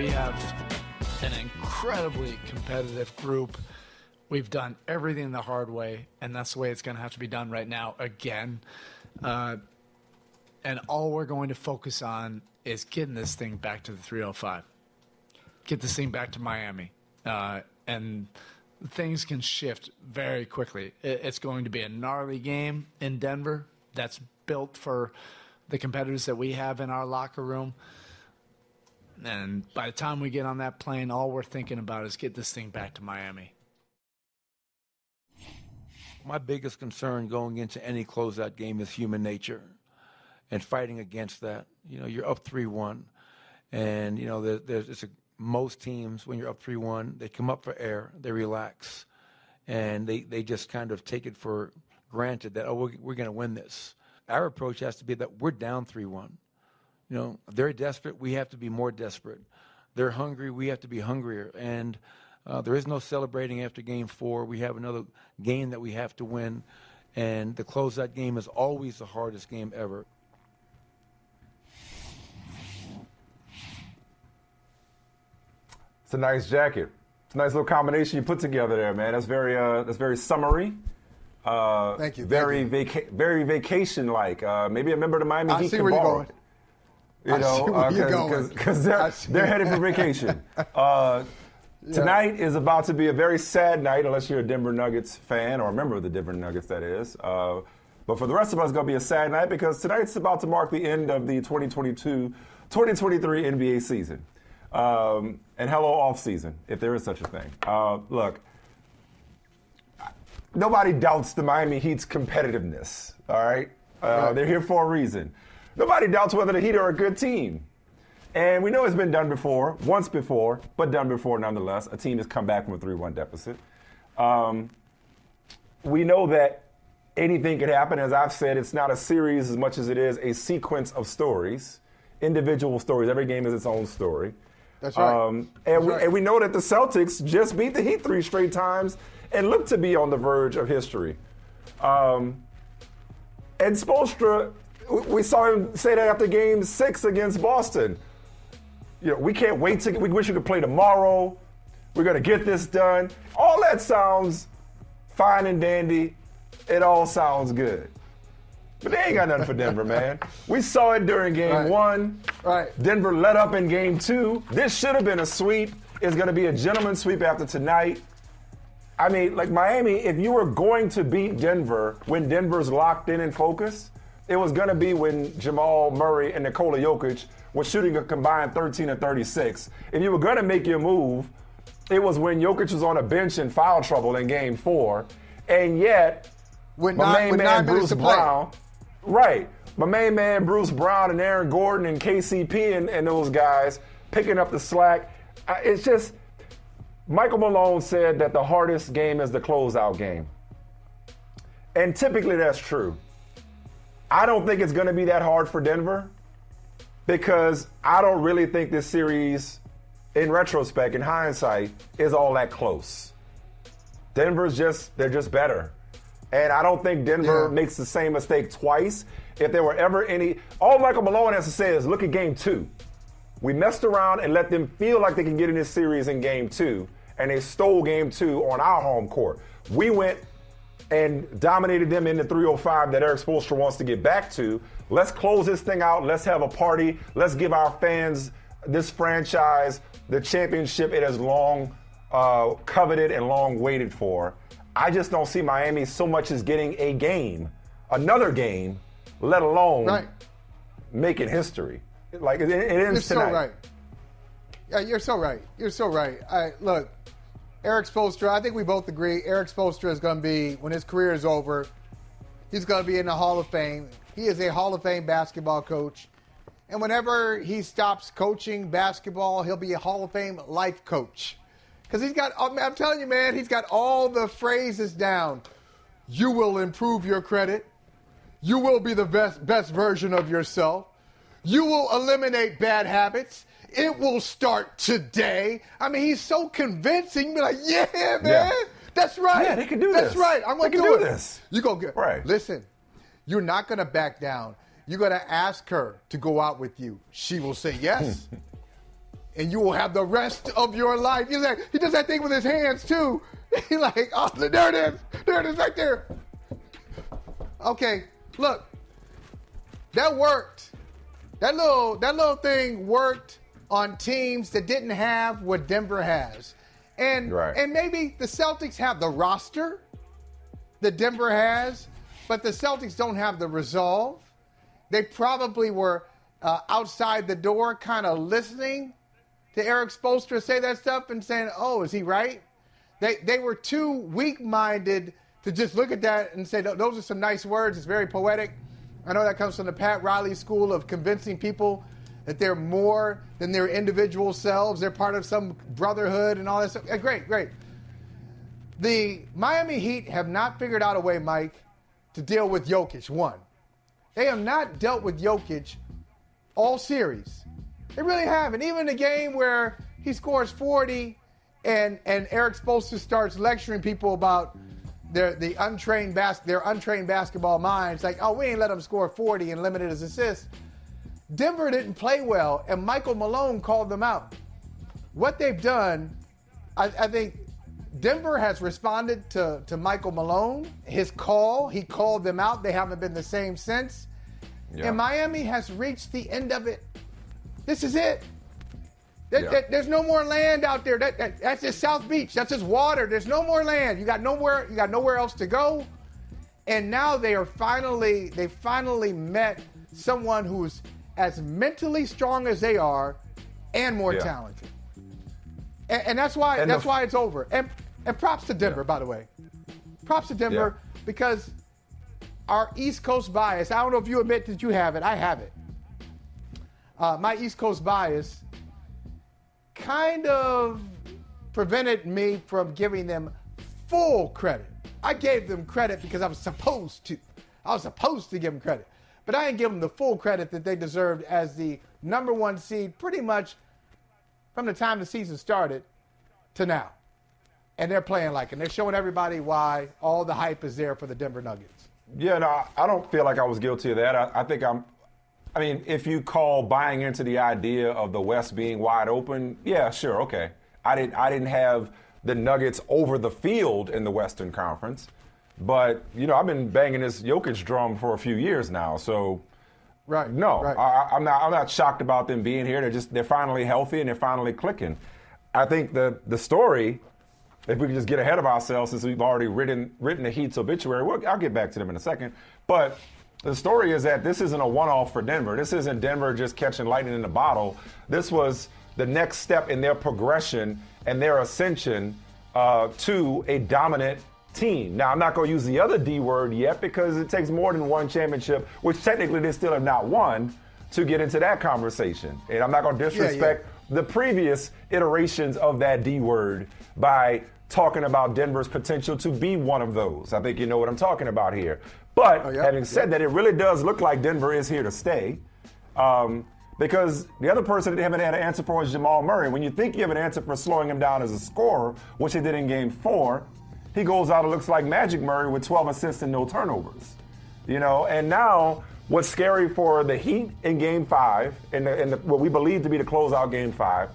We have an incredibly competitive group. We've done everything the hard way, and that's the way it's going to have to be done right now again. Uh, and all we're going to focus on is getting this thing back to the 305. Get this thing back to Miami. Uh, and things can shift very quickly. It's going to be a gnarly game in Denver that's built for the competitors that we have in our locker room. And by the time we get on that plane, all we're thinking about is get this thing back to Miami. My biggest concern going into any closeout game is human nature and fighting against that. You know, you're up 3 1. And, you know, there, there's it's a, most teams, when you're up 3 1, they come up for air, they relax, and they, they just kind of take it for granted that, oh, we're, we're going to win this. Our approach has to be that we're down 3 1 you know, they're desperate. We have to be more desperate. They're hungry. We have to be hungrier. And uh, there is no celebrating after game four. We have another game that we have to win. And the closeout game is always the hardest game ever. It's a nice jacket. It's a nice little combination you put together there, man. That's very, uh, that's very summery. Uh, thank you. Very, thank you. Vaca- very vacation-like. Uh, maybe a member of the Miami I Heat see can where borrow. you're going. You I know, see where you're going. because I they're, they're headed for vacation. Uh, Tonight is about to be a very sad night, unless you're a Denver Nuggets fan or a member of the Denver Nuggets, that is. Uh, but for the rest of us, it's going to be a sad night because tonight's about to mark the end of the 2022 2023 NBA season. Um, and hello, off season, if there is such a thing. Uh, look, nobody doubts the Miami Heat's competitiveness, all right? Uh, Right. They're here for a reason. Nobody doubts whether the Heat are a good team. And we know it's been done before, once before, but done before nonetheless. A team has come back from a 3 1 deficit. Um, we know that anything could happen. As I've said, it's not a series as much as it is a sequence of stories, individual stories. Every game is its own story. That's right. Um, and, That's we, right. and we know that the Celtics just beat the Heat three straight times and look to be on the verge of history. Um, and Spoelstra, we- saw him say that after game six against Boston. You know, we can't wait to, we wish we could play tomorrow. We're going to get this done. All that sounds fine and dandy. It all sounds good. But they ain't got nothing for Denver, man. We saw it during game Right. one. Right. Denver let up in game two. This should have been a sweep. It's going to be a gentleman's sweep after tonight. I mean, like Miami, if you were going to beat Denver when Denver's locked in and focused, it was going to be when Jamal Murray and Nikola Jokic were shooting a combined 13 and 36. If you were going to make your move, it was when Jokic was on a bench in foul trouble in game four. And yet, With my nine- main with man Bruce. Brown, right? My main man Bruce Brown and Aaron Gordon and KCP and, and those guys picking up the slack. It's just Michael Malone said that the hardest game is the closeout game, and typically that's true. I don't think it's going to be that hard for Denver because I don't really think this series, in retrospect, in hindsight, is all that close. Denver's just they're just better. And I don't think Denver Yeah. makes the same mistake twice. If there were ever any all Michael Malone has to say is look at game two. We messed around and let them feel like they can get in this series in game two, and they stole game two on our home court. We went and dominated them in the 305 that Erik Spoelstra wants to get back to. Let's close this thing out. Let's have a party. Let's give our fans this franchise the championship it has long uh, coveted and long waited for. I just don't see Miami so much as getting a game, another game, let alone Right. making history. Like it, it ends You're so tonight. right. Yeah, you're so right. You're so right. I, look, Erik Spoelstra, I think we both agree Erik Spoelstra is going to be, when his career is over, he's going to be in the Hall of Fame. He is a Hall of Fame basketball coach. And whenever he stops coaching basketball, he'll be a Hall of Fame life coach. Because he's got, I'm telling you, man, he's got all the phrases down. You will improve your credit. You will be the best, best version of yourself. You will eliminate bad habits. It will start today. I mean, he's so convincing. Be like, yeah, man, yeah. that's right. Yeah, they can do that's this. That's right. I'm going to do, do it. this. You go get right. Listen, you're not going to back down. You're going to ask her to go out with you. She will say yes. and you will have the rest of your life. He's like, he does that thing with his hands too. He's like, oh, there it is. There it is right there. Okay, look, that worked. That little that little thing worked on teams that didn't have what Denver has. And right. and maybe the Celtics have the roster that Denver has, but the Celtics don't have the resolve. They probably were uh, outside the door, kind of listening to Erik Spoelstra say that stuff and saying, "Oh, is he right?" They they were too weak-minded to just look at that and say, "Those are some nice words. It's very poetic." I know that comes from the Pat Riley school of convincing people that they're more than their individual selves. They're part of some brotherhood and all that stuff. Great, great. The Miami Heat have not figured out a way, Mike, to deal with Jokic. One, they have not dealt with Jokic all series. They really haven't. Even the game where he scores 40 and, and Erik Spoelstra starts lecturing people about their the untrained bas- their untrained basketball minds, like, oh, we ain't let them score 40 and limited his assists. Denver didn't play well, and Michael Malone called them out. What they've done, I, I think Denver has responded to, to Michael Malone, his call. He called them out. They haven't been the same since. Yeah. And Miami has reached the end of it. This is it. That, yeah. that, there's no more land out there. That, that's just South Beach. That's just water. There's no more land. You got nowhere. You got nowhere else to go. And now they are finally. They finally met someone who's as mentally strong as they are, and more yeah. talented. And, and, that's why. And that's the, why it's over. And and props to Denver, by the way. Props to Denver because our East Coast bias. I don't know if you admit that you have it. I have it. Uh, my East Coast bias kind of prevented me from giving them full credit. I gave them credit because I was supposed to. I was supposed to give them credit. But I didn't give them the full credit that they deserved as the number one seed pretty much from the time the season started to now. And they're playing like. And they're showing everybody why all the hype is there for the Denver Nuggets. Yeah, no, I don't feel like I was guilty of that. I, I think I'm I mean, if you call buying into the idea of the West being wide open, yeah, sure, okay. I didn't I didn't have the Nuggets over the field in the Western Conference, but you know I've been banging this Jokic drum for a few years now, so right. No, right. I, am not I'm not shocked about them being here. They're just they're finally healthy and they're finally clicking. I think the the story. If we can just get ahead of ourselves, since we've already written written the Heat's obituary, well, I'll get back to them in a second. But the story is that this isn't a one off for Denver. This isn't Denver just catching lightning in a bottle. This was the next step in their progression and their ascension uh, to a dominant team. Now, I'm not going to use the other D word yet because it takes more than one championship, which technically they still have not won, to get into that conversation. And I'm not going to disrespect yeah, yeah. the previous iterations of that D word by talking about Denver's potential to be one of those. I think you know what I'm talking about here. But oh, having said that, it really does look like Denver is here to stay. Um, because the other person they haven't had an answer for is Jamal Murray. When you think you have an answer for slowing him down as a scorer, which he did in game four, he goes out and looks like Magic Murray with 12 assists and no turnovers. You know, and now what's scary for the Heat in game five, in, the, in the, what we believe to be the closeout game five,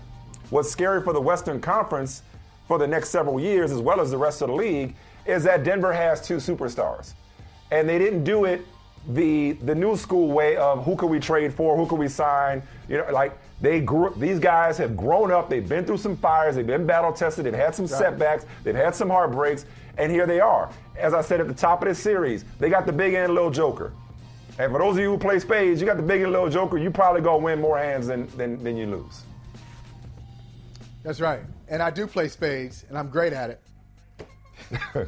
what's scary for the Western Conference for the next several years, as well as the rest of the league, is that Denver has two superstars and they didn't do it the the new school way of who can we trade for, who can we sign. You know, like they grew. These guys have grown up. They've been through some fires. They've been battle tested. They've had some setbacks. They've had some heartbreaks, and here they are. As I said at the top of this series, they got the big and little joker. And for those of you who play spades, you got the big and little joker. You probably gonna win more hands than than, than you lose. That's right. And I do play spades, and I'm great at it.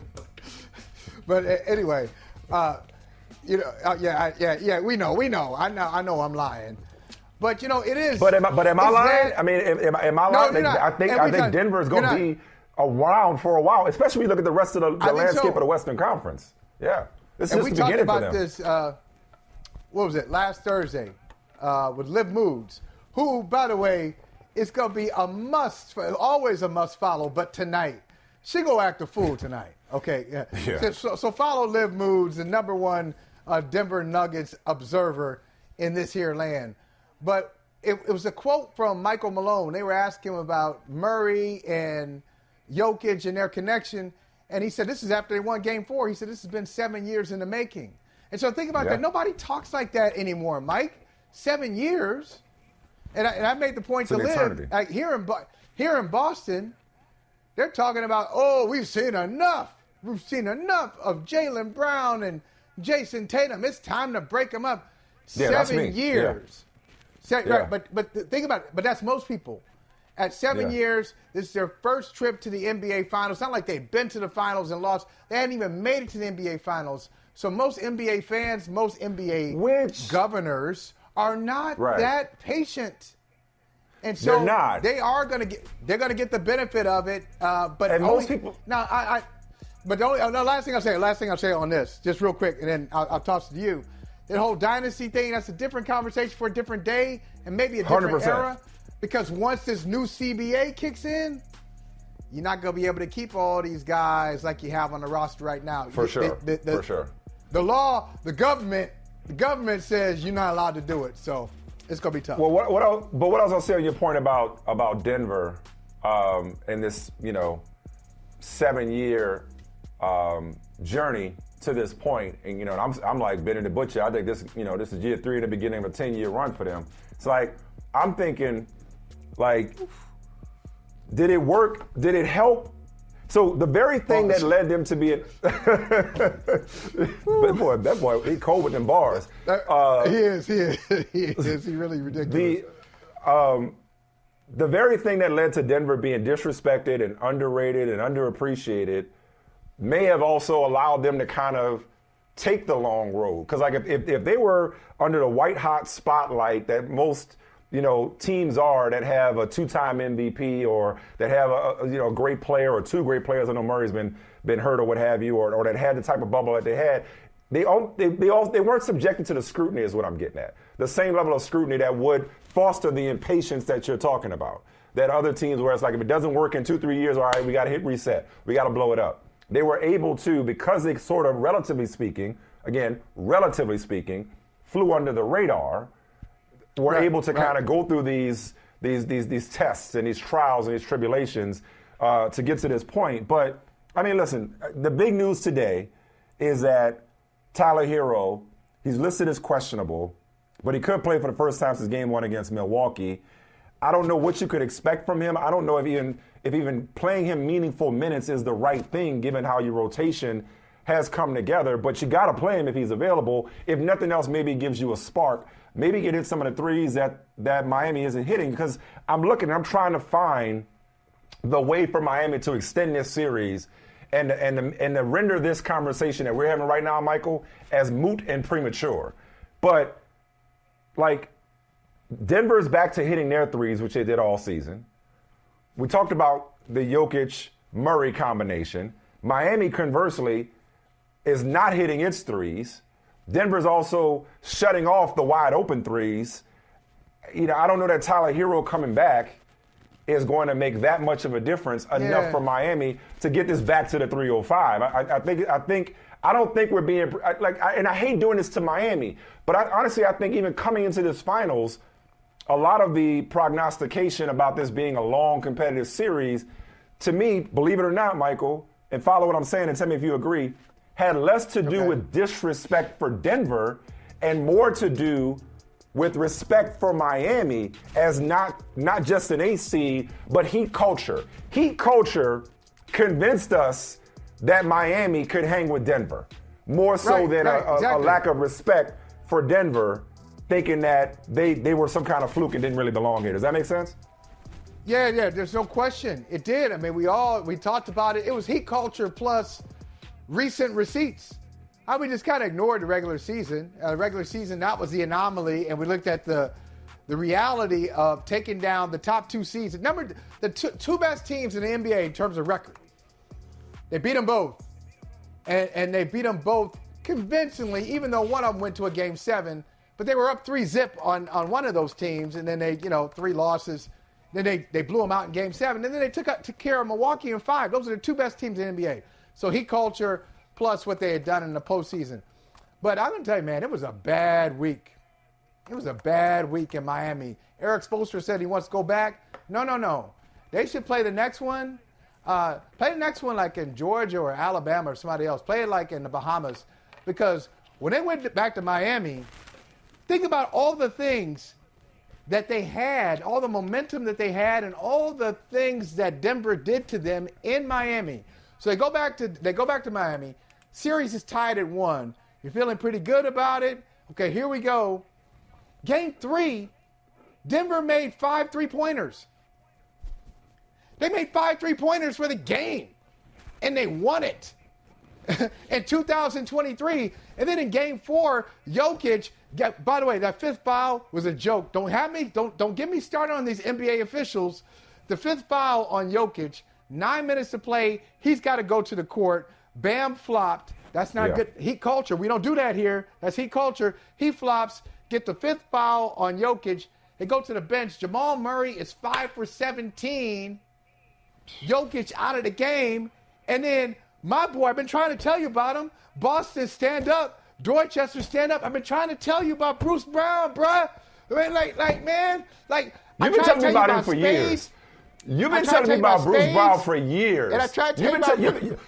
but anyway, uh, you know, uh, yeah, yeah, yeah. We know, we know. I know, I know. I'm lying. But you know, it is. But am I, but am I lying? that- I mean, am, am, I lying? you're not. I think I think time- Denver is going to be around for a while, especially when you look at the rest of the, the landscape so. of the Western Conference. Yeah, this and is we just the talked about this. Uh, what was it? Last Thursday uh, with Liv Moods, who, by the way, is going to be a must, always a must follow. But tonight, she go act a fool tonight. Okay, yeah. Yeah. So, so follow Liv Moods, the number one uh, Denver Nuggets observer in this here land. But it, it was a quote from Michael Malone. They were asking him about Murray and Jokic and their connection. And he said, This is after they won game four. He said, This has been seven years in the making. And so think about Yeah. that. Nobody talks like that anymore, Mike. Seven years. And I, and I made the point It's to live eternity. like here in here in Boston. They're talking about, oh, we've seen enough. We've seen enough of Jaylen Brown and Jayson Tatum. It's time to break them up. Yeah, Seven years. Se- Yeah. Right, but but th- think about it. But that's most people. At seven Yeah. years, this is their first trip to the NBA Finals. It's not like they've been to the finals and lost. They hadn't even made it to the NBA Finals. So most NBA fans, most NBA Which- governors are not Right. that patient. And so They're not. they are going to get they're going to get the benefit of it. Uh, but And only, most people- now I, I but the only uh, the last thing I'll say, last thing I'll say on this, just real quick, and then I'll, I'll toss it to you. That whole dynasty thing, that's a different conversation for a different day and maybe a different 100%. era. Because once this new CBA kicks in, you're not going to be able to keep all these guys like you have on the roster right now. For The- sure. the- the- For sure. The law, the government, the government says you're not allowed to do it. So it's going to be tough. Well, what, what else, but what else I'll say on your point about about Denver um, and this, you know, seven year um, journey to this point, and you know, I'm I'm like Benny the Butcher. I think this, you know, this is year three in the beginning of a ten year run for them. It's like I'm thinking, like, did it work? Did it help? So the very thing that led them to be, a, that boy, that boy, he cold with them bars. Uh, he is, he is, he is. He really ridiculous. the um, the very thing that led to Denver being disrespected and underrated and underappreciated may have also allowed them to kind of take the long road. Because like if, if, if they were under the white hot spotlight that most you know teams are that have a two-time MVP or that have a, you know great player or two great players. I know Murray's been been hurt or what have you, or, or that had the type of bubble that they had. They all they they, all, they weren't subjected to the scrutiny is what I'm getting at. The same level of scrutiny that would foster the impatience that you're talking about. That other teams where it's like if it doesn't work in two three years, all right, we got to hit reset. We got to blow it up. They were able to because they sort of relatively speaking, again, relatively speaking, flew under the radar were Right, able to right. kind of go through these these these these tests and these trials and these tribulations uh, to get to this point. But I mean, listen, the big news today is that Tyler Herro, he's listed as questionable, but he could play for the first time since Game One against Milwaukee. I don't know what you could expect from him. I don't know if even if even playing him meaningful minutes is the right thing, given how your rotation has come together. But you got to play him if he's available. If nothing else, maybe it gives you a spark. Maybe get in some of the threes that that Miami isn't hitting. Because I'm looking, I'm trying to find the way for Miami to extend this series and and and to render this conversation that we're having right now, Michael, as moot and premature. But like Denver's back to hitting their threes, which they did all season. We talked about the Jokic Murray combination. Miami, conversely, is not hitting its threes. Denver's also shutting off the wide open threes. You know, I don't know that Tyler Herro coming back is going to make that much of a difference enough Yeah. for Miami to get this back to the 305. I, I, I think I think I don't think we're being like, I, and I hate doing this to Miami, but I, honestly, I think even coming into this finals, a lot of the prognostication about this being a long competitive series, to me, believe it or not, Michael, and follow what I'm saying and tell me if you agree, had less to do Okay. with disrespect for Denver and more to do with respect for Miami as not not just an AC, but heat culture. Heat culture convinced us that Miami could hang with Denver more so Right, than right, a, a- a lack of respect for Denver, thinking that they they were some kind of fluke and didn't really belong here. Does that make sense? Yeah, yeah, there's no question. It did. I mean, we all we talked about it. It was heat culture plus recent receipts. How we just kind of ignored the regular season. Uh, regular season, that was the anomaly, and we looked at the the reality of taking down the top two seeds. Number the two, two best teams in the NBA in terms of record. They beat them both, and, and they beat them both convincingly. Even though one of them went to a game seven, but they were up three zip on on one of those teams, and then they you know three losses. Then they, they blew them out in game seven. And then they took, took care of Milwaukee in five. Those are the two best teams in the NBA. So Heat culture plus what they had done in the postseason. But I'm going to tell you, man, it was a bad week. It was a bad week in Miami. Erik Spoelstra said he wants to go back. No, no, no. They should play the next one. Uh, play the next one like in Georgia or Alabama or somebody else. Play it like in the Bahamas. Because when they went back to Miami, think about all the things that they had, all the momentum that they had, and all the things that Denver did to them in Miami. So they go back to they go back to Miami. Series is tied at one. You're feeling pretty good about it. Okay, here we go. Game three, Denver made five three pointers. They made five three pointers for the game, and they won it in 2023. And then in game four, Jokic, get, by the way, that fifth foul was a joke. Don't have me, don't, don't get me started on these NBA officials. The fifth foul on Jokic, nine minutes to play, he's got to go to the court. Bam flopped. That's not yeah. good heat culture. We don't do that here. That's heat culture. He flops, get the fifth foul on Jokic. They go to the bench. Jamal Murray is five for 17. Jokic out of the game. And then my boy, I've been trying to tell you about him. Boston, stand up. Dorchester, stand up. I've been trying to tell you about Bruce Brown, bruh. I mean, like, like, man, like. You've been telling me about, him for years. You've been telling me about Bruce spades, Brown for years. And I tried to tell you about. You've,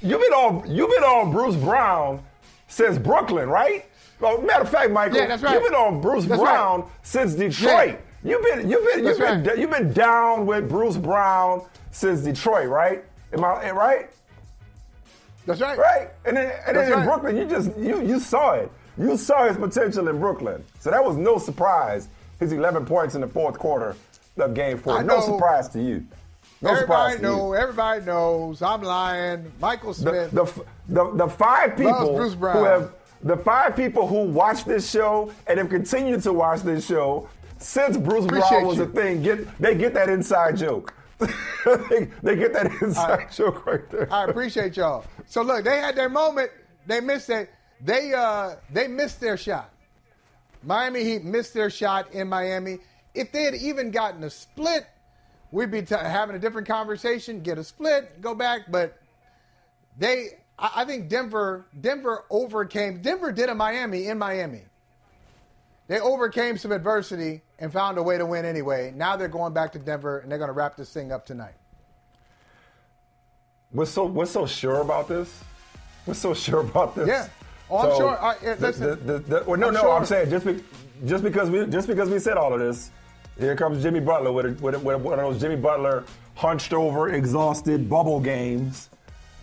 you've been on. You've been on Bruce Brown since Brooklyn, right? Well, matter of fact, Michael, yeah, that's right. you've been on Bruce that's Brown right. since Detroit. Yeah. You've been, you've been, you've been, right. you've been down with Bruce Brown since Detroit, right? Am I right? That's right. Right. And then, and then in right. Brooklyn, you just you you saw it. You saw his potential in Brooklyn. So that was no surprise. His 11 points in the fourth quarter of game four. no surprise to you. No everybody knows. Everybody knows. I'm lying. Michael Smith. The, the, the, the five people who have the five people who watch this show and have continued to watch this show since Bruce Appreciate Brown was you. a thing, get they get that inside joke. they, they, get that inside I, joke right there. I appreciate y'all. So look, they had their moment. They missed it. They uh they missed their shot. Miami Heat missed their shot in Miami. If they had even gotten a split, we'd be t- having a different conversation. Get a split, go back. But they, I, I think Denver, Denver overcame. Denver did a Miami in Miami. They overcame some adversity and found a way to win anyway. Now they're going back to Denver and they're going to wrap this thing up tonight. We're so we're so sure about this. We're so sure about this. Yeah. Oh, I'm sure. I, listen, the, the, the, well, no, I'm no. Sure. I'm saying just be, just because we just because we said all of this, here comes Jimmy Butler with, a, with, a, with one of those Jimmy Butler hunched over, exhausted bubble games.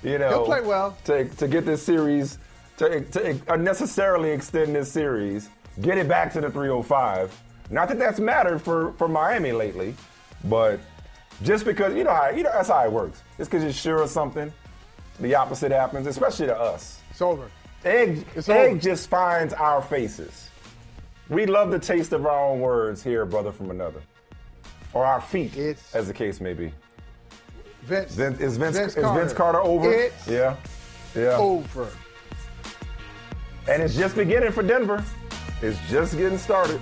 You know, he'll play well to to get this series to, to unnecessarily extend this series, get it back to the 305 not that that's mattered for, for Miami lately, but just because you know how you know that's how it works. It's because you're sure of something, the opposite happens, especially to us. It's over. Egg, it's egg over. just finds our faces. We love the taste of our own words here, brother from another, or our feet, it's, as the case may be. Vince, Vince is Vince, Vince is Carter. Vince Carter over? It's yeah, yeah, over. And it's just beginning for Denver. It's just getting started.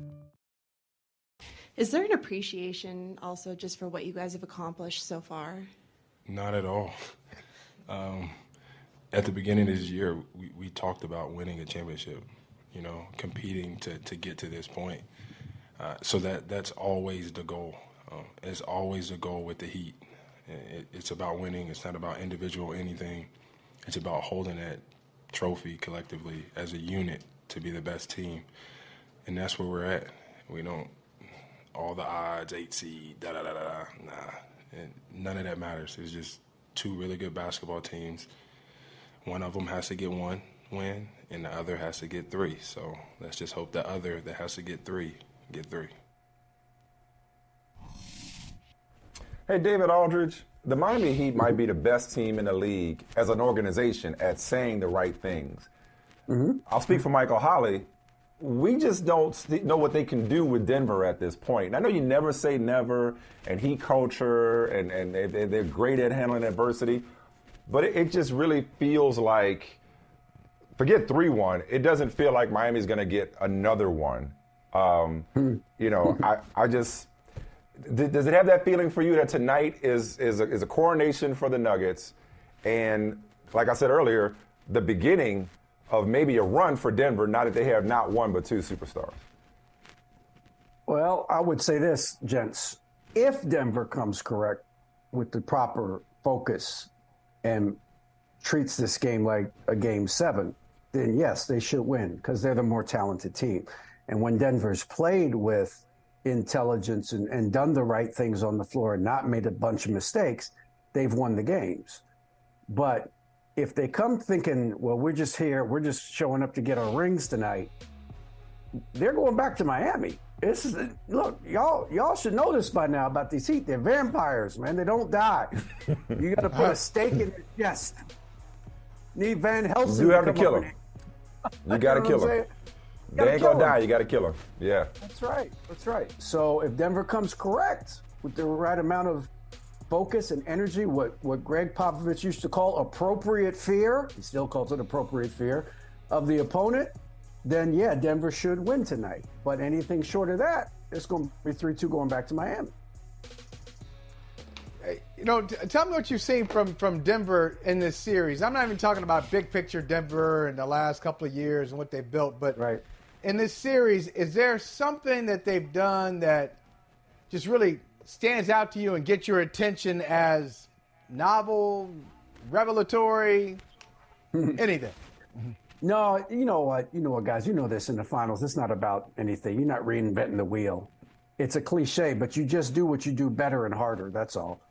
Is there an appreciation also just for what you guys have accomplished so far? Not at all. Um, at the beginning of this year, we, we talked about winning a championship, you know, competing to, to get to this point. Uh, so that that's always the goal. Um, it's always the goal with the Heat. It, it's about winning. It's not about individual anything. It's about holding that trophy collectively as a unit to be the best team, and that's where we're at. We don't all the odds, eight seed, da da da da. Nah, and none of that matters. It's just two really good basketball teams one of them has to get one win, and the other has to get three. So let's just hope the other that has to get three get three. Hey, David Aldridge, the Miami Heat might be the best team in the league as an organization at saying the right things. Mm-hmm. I'll speak for Michael Holley. We just don't know what they can do with Denver at this point. And I know you never say never, and Heat culture, and, and they're great at handling adversity. But it, it just really feels like, forget 3 1, it doesn't feel like Miami's going to get another one. Um, you know, I, I just. Does it have that feeling for you that tonight is, is, a, is a coronation for the Nuggets? And like I said earlier, the beginning of maybe a run for Denver, now that they have not one but two superstars? Well, I would say this, gents. If Denver comes correct with the proper focus and treats this game like a game seven, then yes, they should win because they're the more talented team. And when Denver's played with intelligence and, and done the right things on the floor and not made a bunch of mistakes, they've won the games. But if they come thinking, well, we're just here, we're just showing up to get our rings tonight, they're going back to Miami. This is look, y'all y'all should know this by now about these Heat. They're vampires, man. They don't die. you got to put a stake in their chest. Need Van Helsing. You have to, to kill him. You got to kill him. They ain't gonna die. You got to kill him. Yeah. That's right. That's right. So if Denver comes correct with the right amount of focus and energy, what what Gregg Popovich used to call appropriate fear, he still calls it appropriate fear of the opponent, then yeah, Denver should win tonight. But anything short of that, it's going to be 3 2 going back to Miami. You know, t- tell me what you've seen from, from Denver in this series. I'm not even talking about big picture Denver in the last couple of years and what they've built, but right. in this series, is there something that they've done that just really stands out to you and gets your attention as novel, revelatory, anything? No, you know what? You know what, guys? You know this in the finals. It's not about anything. You're not reinventing the wheel. It's a cliche, but you just do what you do better and harder. That's all.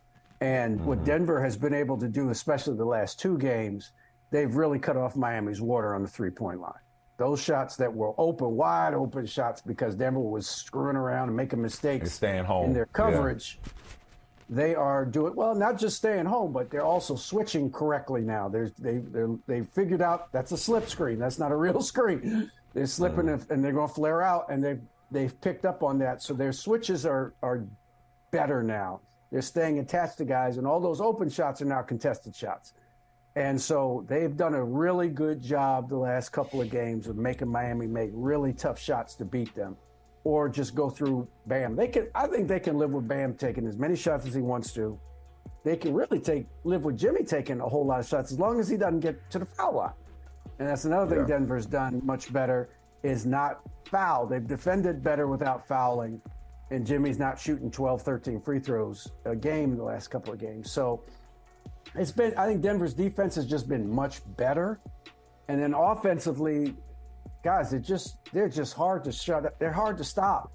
And mm-hmm. what Denver has been able to do, especially the last two games, they've really cut off Miami's water on the three point line. Those shots that were open, wide open shots because Denver was screwing around and making mistakes staying home. in their coverage. Yeah they are doing well, not just staying home, but they're also switching correctly now. There's they they they figured out that's a slip screen. That's not a real screen. They're slipping mm. and they're going to flare out, and they they've picked up on that. So their switches are are better now. They're staying attached to guys, and all those open shots are now contested shots. And so they've done a really good job the last couple of games of making Miami make really tough shots to beat them or just go through Bam. They can I think they can live with Bam taking as many shots as he wants to. They can really take live with Jimmy taking a whole lot of shots as long as he doesn't get to the foul line. And that's another thing yeah. Denver's done much better is not foul. They've defended better without fouling. And Jimmy's not shooting 12, 13 free throws a game the last couple of games. So it's been I think Denver's defense has just been much better. And then offensively, guys, they're just they're just hard to shut up. They're hard to stop.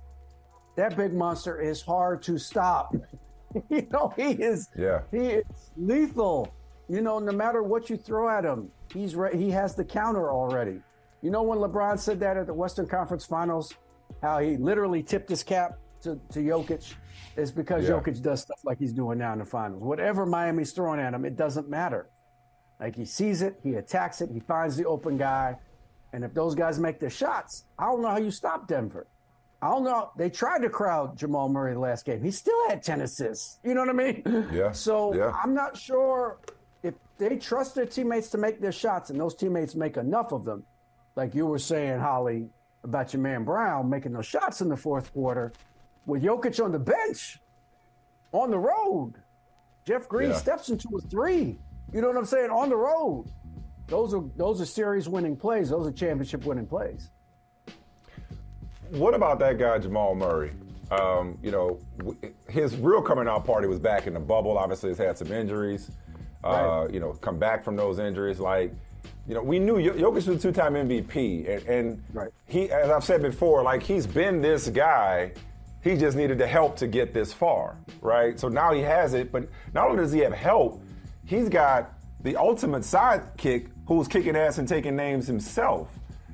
That big monster is hard to stop. you know, he is. Yeah. He is lethal. You know, no matter what you throw at him, he's re- he has the counter already. You know when LeBron said that at the Western Conference Finals, how he literally tipped his cap to, to Jokic? It's because Yeah. Jokic does stuff like he's doing now in the finals. Whatever Miami's throwing at him, it doesn't matter. Like he sees it, he attacks it, he finds the open guy. And if those guys make their shots, I don't know how you stop Denver. I don't know. They tried to crowd Jamal Murray the last game. He still had 10 assists. You know what I mean? Yeah. So Yeah. I'm not sure if they trust their teammates to make their shots and those teammates make enough of them, like you were saying, Holley, about your man Brown making those shots in the fourth quarter, with Jokic on the bench, on the road. Jeff Green Yeah. steps into a three. You know what I'm saying? On the road. Those are those are series winning plays. Those are championship winning plays. What about that guy Jamal Murray? Um, you know, his real coming out party was back in the bubble. Obviously, he's had some injuries. Uh, Right. You know, come back from those injuries. Like, you know, we knew Jokic was a two-time MVP, and, and Right. he, as I've said before, like he's been this guy. He just needed the help to get this far, right? So now he has it, but not only does he have help, he's got the ultimate sidekick who's kicking ass and taking names himself.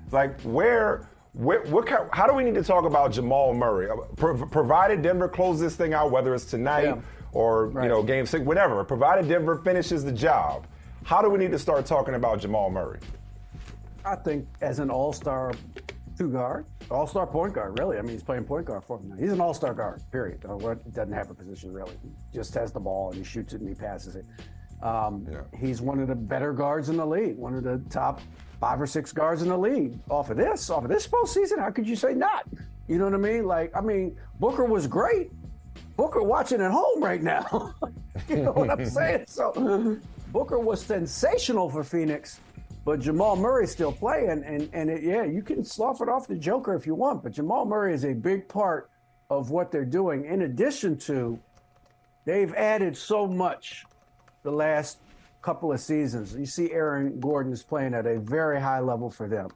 Like where, where what kind, how do we need to talk about Jamal Murray? Uh, Pro- provided Denver closes this thing out, whether it's tonight Yeah. or Right. you know Game Six, whatever. Provided Denver finishes the job, how do we need to start talking about Jamal Murray? I think as an all-star two guard, all-star point guard, really. I mean, he's playing point guard for him now. He's an all-star guard. Period. Uh, what- Doesn't have a position really. He just has the ball and he shoots it and he passes it. Um, Yeah. He's one of the better guards in the league. One of the top five or six guards in the league. Off of this, off of this postseason, how could you say not? You know what I mean? Like, I mean, Booker was great. Booker watching at home right now. you know what I'm saying? So Booker was sensational for Phoenix, but Jamal Murray's still playing. And and it, yeah, you can slough it off the Joker if you want, but Jamal Murray is a big part of what they're doing. In addition to, they've added so much the last couple of seasons. You see Aaron Gordon is playing at a very high level for them.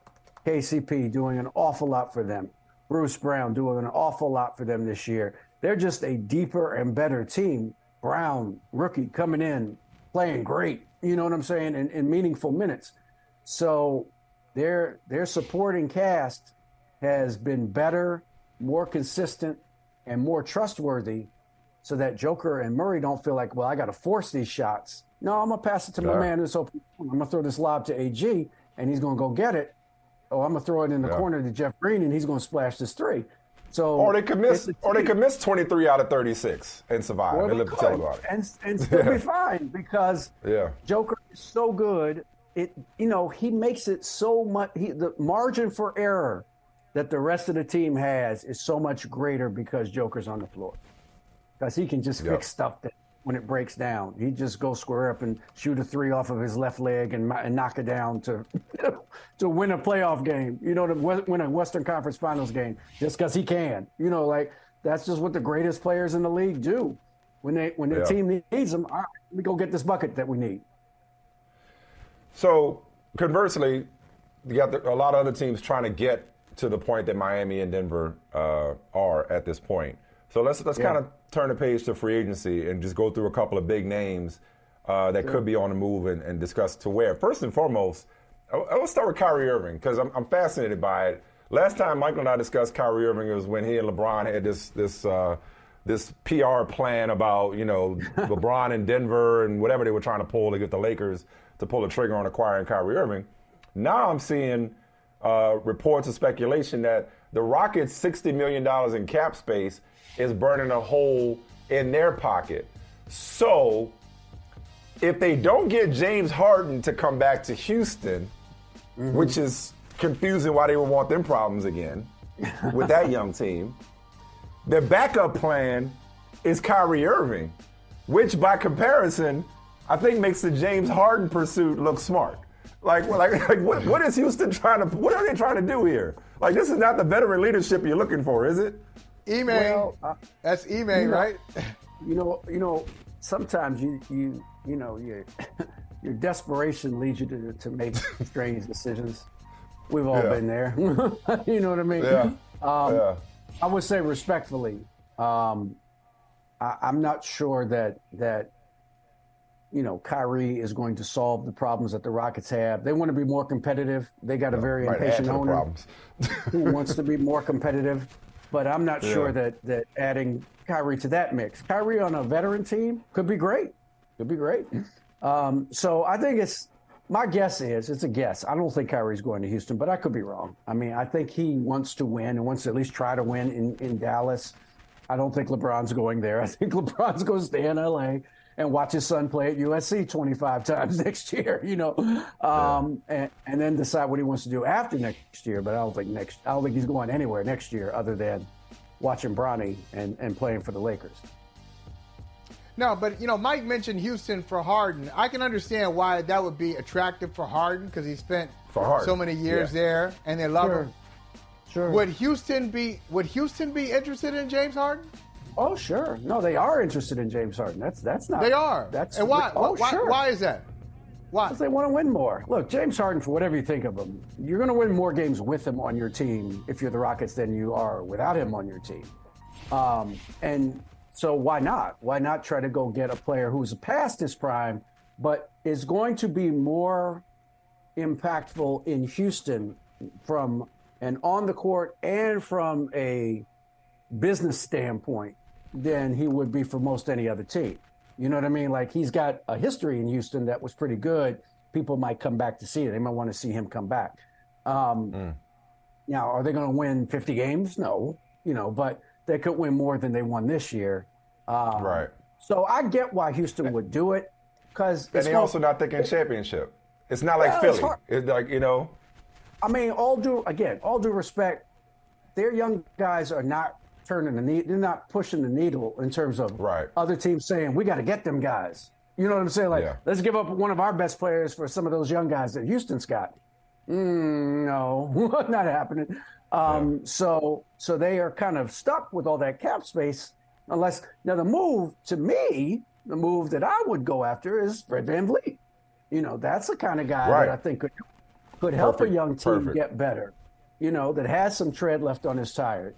KCP doing an awful lot for them. Bruce Brown doing an awful lot for them this year. They're just a deeper and better team. Brown, rookie, coming in, playing great. You know what I'm saying? In, in meaningful minutes. So their their supporting cast has been better, more consistent, and more trustworthy so that Joker and Murray don't feel like, well, I got to force these shots. No, I'm gonna pass it to my Yeah. man this open. I'm gonna throw this lob to AG, and he's gonna go get it. Oh, I'm gonna throw it in the Yeah. corner to Jeff Green, and he's gonna splash this three. So Or they could miss, or they could miss 23 out of 36 and survive Or and they live to tell could, about it. and, and still Yeah. be fine because Yeah. Joker is so good. It you know he makes it so much. He, the margin for error that the rest of the team has is so much greater because Joker's on the floor. Because he can just Yep. fix stuff that when it breaks down, he just go square up and shoot a three off of his left leg and, and knock it down to to win a playoff game. You know, to win a Western Conference Finals game just because he can. You know, like that's just what the greatest players in the league do. When they when their team needs them, all right, let me go get this bucket that we need. So conversely, you got the, a lot of other teams trying to get to the point that Miami and Denver uh, are at this point. So let's let's Yeah. kind of turn the page to free agency and just go through a couple of big names uh, that could be on the move and, and discuss to where. First and foremost, I, I will start with Kyrie Irving because I'm, I'm fascinated by it. Last time Michael and I discussed Kyrie Irving was when he and LeBron had this this uh, this PR plan about you know LeBron in Denver and whatever they were trying to pull to get the Lakers to pull the trigger on acquiring Kyrie Irving. Now I'm seeing uh, reports of speculation that the Rockets' $60 million in cap space is burning a hole in their pocket. So if they don't get James Harden to come back to Houston, which is confusing why they would want them problems again with that young team, their backup plan is Kyrie Irving, which by comparison, I think makes the James Harden pursuit look smart. Like, like, like what, what is Houston trying to, what are they trying to do here? Like, this is not the veteran leadership you're looking for, is it? Ime. Well, uh, That's Ime, you know- right? You know, you know, sometimes you you you know your your desperation leads you to to make strange decisions. We've all Yeah. been there. you know what I mean? Yeah. Um, Yeah. I would say respectfully, um, I, I'm not sure that that you know Kyrie is going to solve the problems that the Rockets have. They want to be more competitive. They got a very to impatient owner who wants to be more competitive. But I'm not Yeah. sure that that adding Kyrie to that mix, Kyrie on a veteran team could be great. Could be great. Um, so I think it's my guess is it's a guess. I don't think Kyrie's going to Houston, but I could be wrong. I mean, I think he wants to win and wants to at least try to win in, in Dallas. I don't think LeBron's going there. I think LeBron's going to stay in LA and watch his son play at USC 25 times next year, you know, um, and, and then decide what he wants to do after next year. But I don't think next, I don't think he's going anywhere next year other than watching Bronny and, and playing for the Lakers. No, but you know, Mike mentioned Houston for Harden. I can understand why that would be attractive for Harden because he spent so many years yeah. there and they love Sure. him. Sure. Would Houston be Would Houston be interested in James Harden? Oh, sure. No, they are interested in James Harden. That's that's not. They are. That's and why? Oh, why, sure. why is that? Why? Because they want to win more. Look, James Harden, for whatever you think of him, you're going to win more games with him on your team if you're the Rockets than you are without him on your team. Um, and so why not? Why not try to go get a player who's past his prime, but is going to be more impactful in Houston from an on the court and from a business standpoint than he would be for most any other team. You know what I mean? Like he's got a history in Houston that was pretty good. People might come back to see it. They might want to see him come back. Um, Now, are they going to win 50 games? No, you know, but they could win more than they won this year. Um, Right. So I get why Houston would do it because And they also not thinking championship. It's not like Well, it's Philly. hard. It's like you know. I mean, all due again, all due respect, their young guys are not turning the needle. They're not pushing the needle in terms of Right. other teams saying we got to get them guys. You know what I'm saying? Like, Yeah. let's give up one of our best players for some of those young guys that Houston's got. Mm, no, not happening. Um, So, so they are kind of stuck with all that cap space. Unless now the move to me, the move that I would go after is Fred VanVleet. You know, that's the kind of guy Right. that I think could could help a young team perfect. get better. You know, that has some tread left on his tire.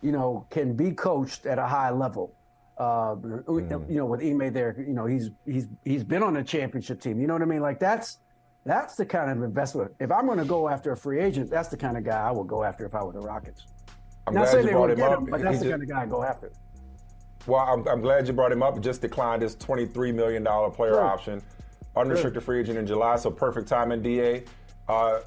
You know, can be coached at a high level. Uh, Mm. You know, with Ime there, you know, he's he's he's been on a championship team. You know what I mean? Like that's that's the kind of investment. If I'm going to go after a free agent, that's the kind of guy I would go after if I were the Rockets. I'm Not saying they brought would him get up. him, but He that's the just- kind of guy I go after. Well, I'm, I'm glad you brought him up. Just declined his $23 million player Sure. option, unrestricted free agent in July, so perfect timing, DA. Uh,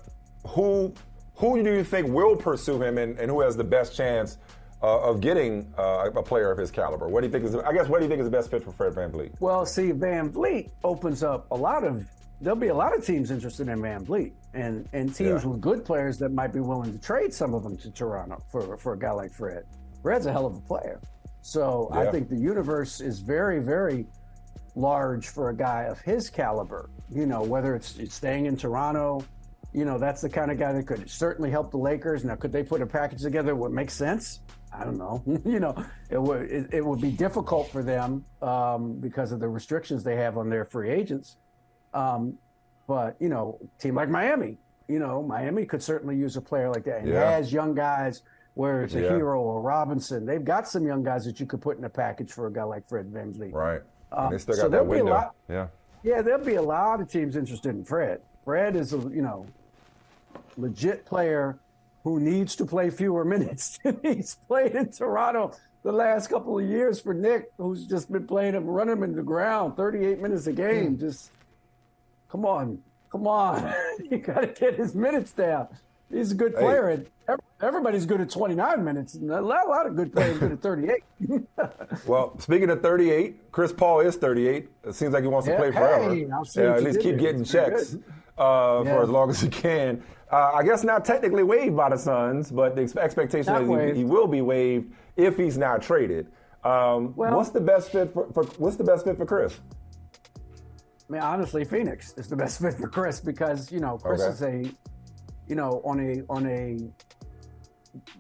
who who do you think will pursue him and, and who has the best chance uh, of getting uh, a player of his caliber? What do you think is, I guess, what do you think is the best fit for Fred VanVleet? Well, see, VanVleet opens up a lot of. There'll be a lot of teams interested in VanVleet, and and teams Yeah. with good players that might be willing to trade some of them to Toronto for for a guy like Fred. Fred's a hell of a player, so I think the universe is very very large for a guy of his caliber. You know, whether it's, it's staying in Toronto, you know, that's the kind of guy that could certainly help the Lakers. Now, could they put a package together would make sense? I don't know. you know, it would it, it would be difficult for them um, because of the restrictions they have on their free agents. Um, but you know, team like Miami, you know, Miami could certainly use a player like that and Yeah. has young guys. Where it's a Yeah. Herro or Robinson, they've got some young guys that you could put in a package for a guy like Fred VanVleet. Right. Um, they still so got there'll that be a window. lot- Yeah. Yeah, there'll be a lot of teams interested in Fred. Fred is a you know legit player who needs to play fewer minutes than he's played in Toronto the last couple of years for Nick, who's just been playing him, running him into the ground, 38 minutes a Hmm. game. Just come on, come on, you got to get his minutes down. He's a good Hey. player, and everybody's good at 29 minutes. A lot, of good players good at 38. Well, speaking of 38, Chris Paul is 38. It seems like he wants to Yeah, play forever. hey, yeah, at least keep there. getting pretty checks uh, Yeah. for as long as he can. Uh, I guess not technically waived by the Suns, but the expectation Not is he, he will be waived if he's not traded. Um, Well- what's the best fit for, for What's the best fit for Chris? I mean, honestly, Phoenix is the best fit for Chris because you know Chris Okay. is a, you know, on a on a,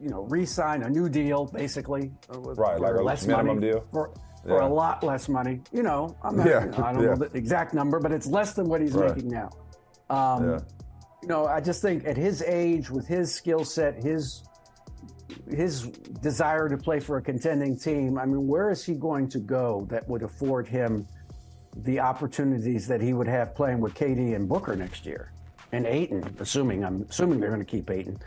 you know, re-sign a new deal basically. uh, Right, like a less minimum money, deal? for for Yeah. a lot less money. You know, I'm not, Yeah, you know, I don't yeah. know the exact number, but it's less than what he's Right. making now. Um, Yeah. You know, I just think at his age, with his skill set, his his desire to play for a contending team. I mean, where is he going to go that would afford him the opportunities that he would have playing with KD and Booker next year, and Ayton, assuming I'm assuming they're going to keep Ayton,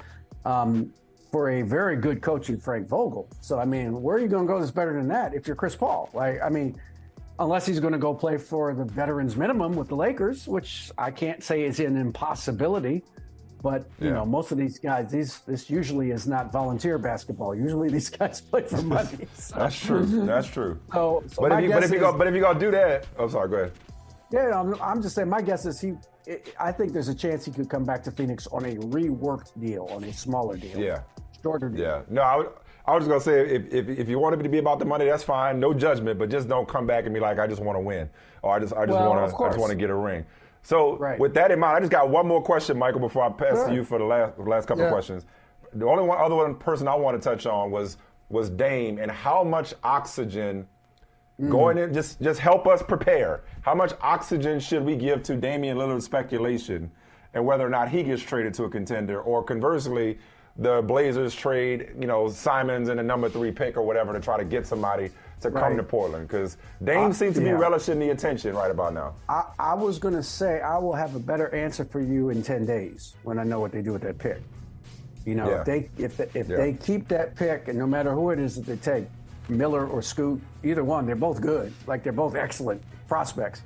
um, for a very good coaching Frank Vogel. So I mean, where are you going to go that's better than that if you're Chris Paul? Like, I mean, unless he's going to go play for the veterans minimum with the Lakers, which I can't say is an impossibility. But you Yeah. know, most of these guys, these this usually is not volunteer basketball. Usually, these guys play for money. So- That's true. That's true. So, so but if you but if you is- go but if you gonna do that, I'm oh sorry, go ahead. yeah, I'm, I'm just saying. My guess is he. I think there's a chance he could come back to Phoenix on a reworked deal, on a smaller deal. Yeah. shorter deal. Yeah. No, I, was- I was just gonna say if, if if you wanted it to be about the money, that's fine. No judgment, but just don't come back and be like, I just want to win, or I just I just Well, want to I just want to get a ring. So with that in mind, I just got one more question, Michael, before I pass Sure. to you for the last the last couple of questions. The only one other one person I want to touch on was was Dame and how much oxygen Mm. going in just just help us prepare. How much oxygen should we give to Damian Lillard's speculation and whether or not he gets traded to a contender or conversely the Blazers trade, you know, Simons and a number 3 pick or whatever to try to get somebody to come Right. to Portland cuz Dame Uh, seems to be relishing the attention right about now. I, I was going to say I will have a better answer for you in ten days when I know what they do with that pick. You know, Yeah. if they if they, if Yeah. they keep that pick, and no matter who it is that they take, Miller or Scoot, either one, they're both good. Like they're both excellent prospects.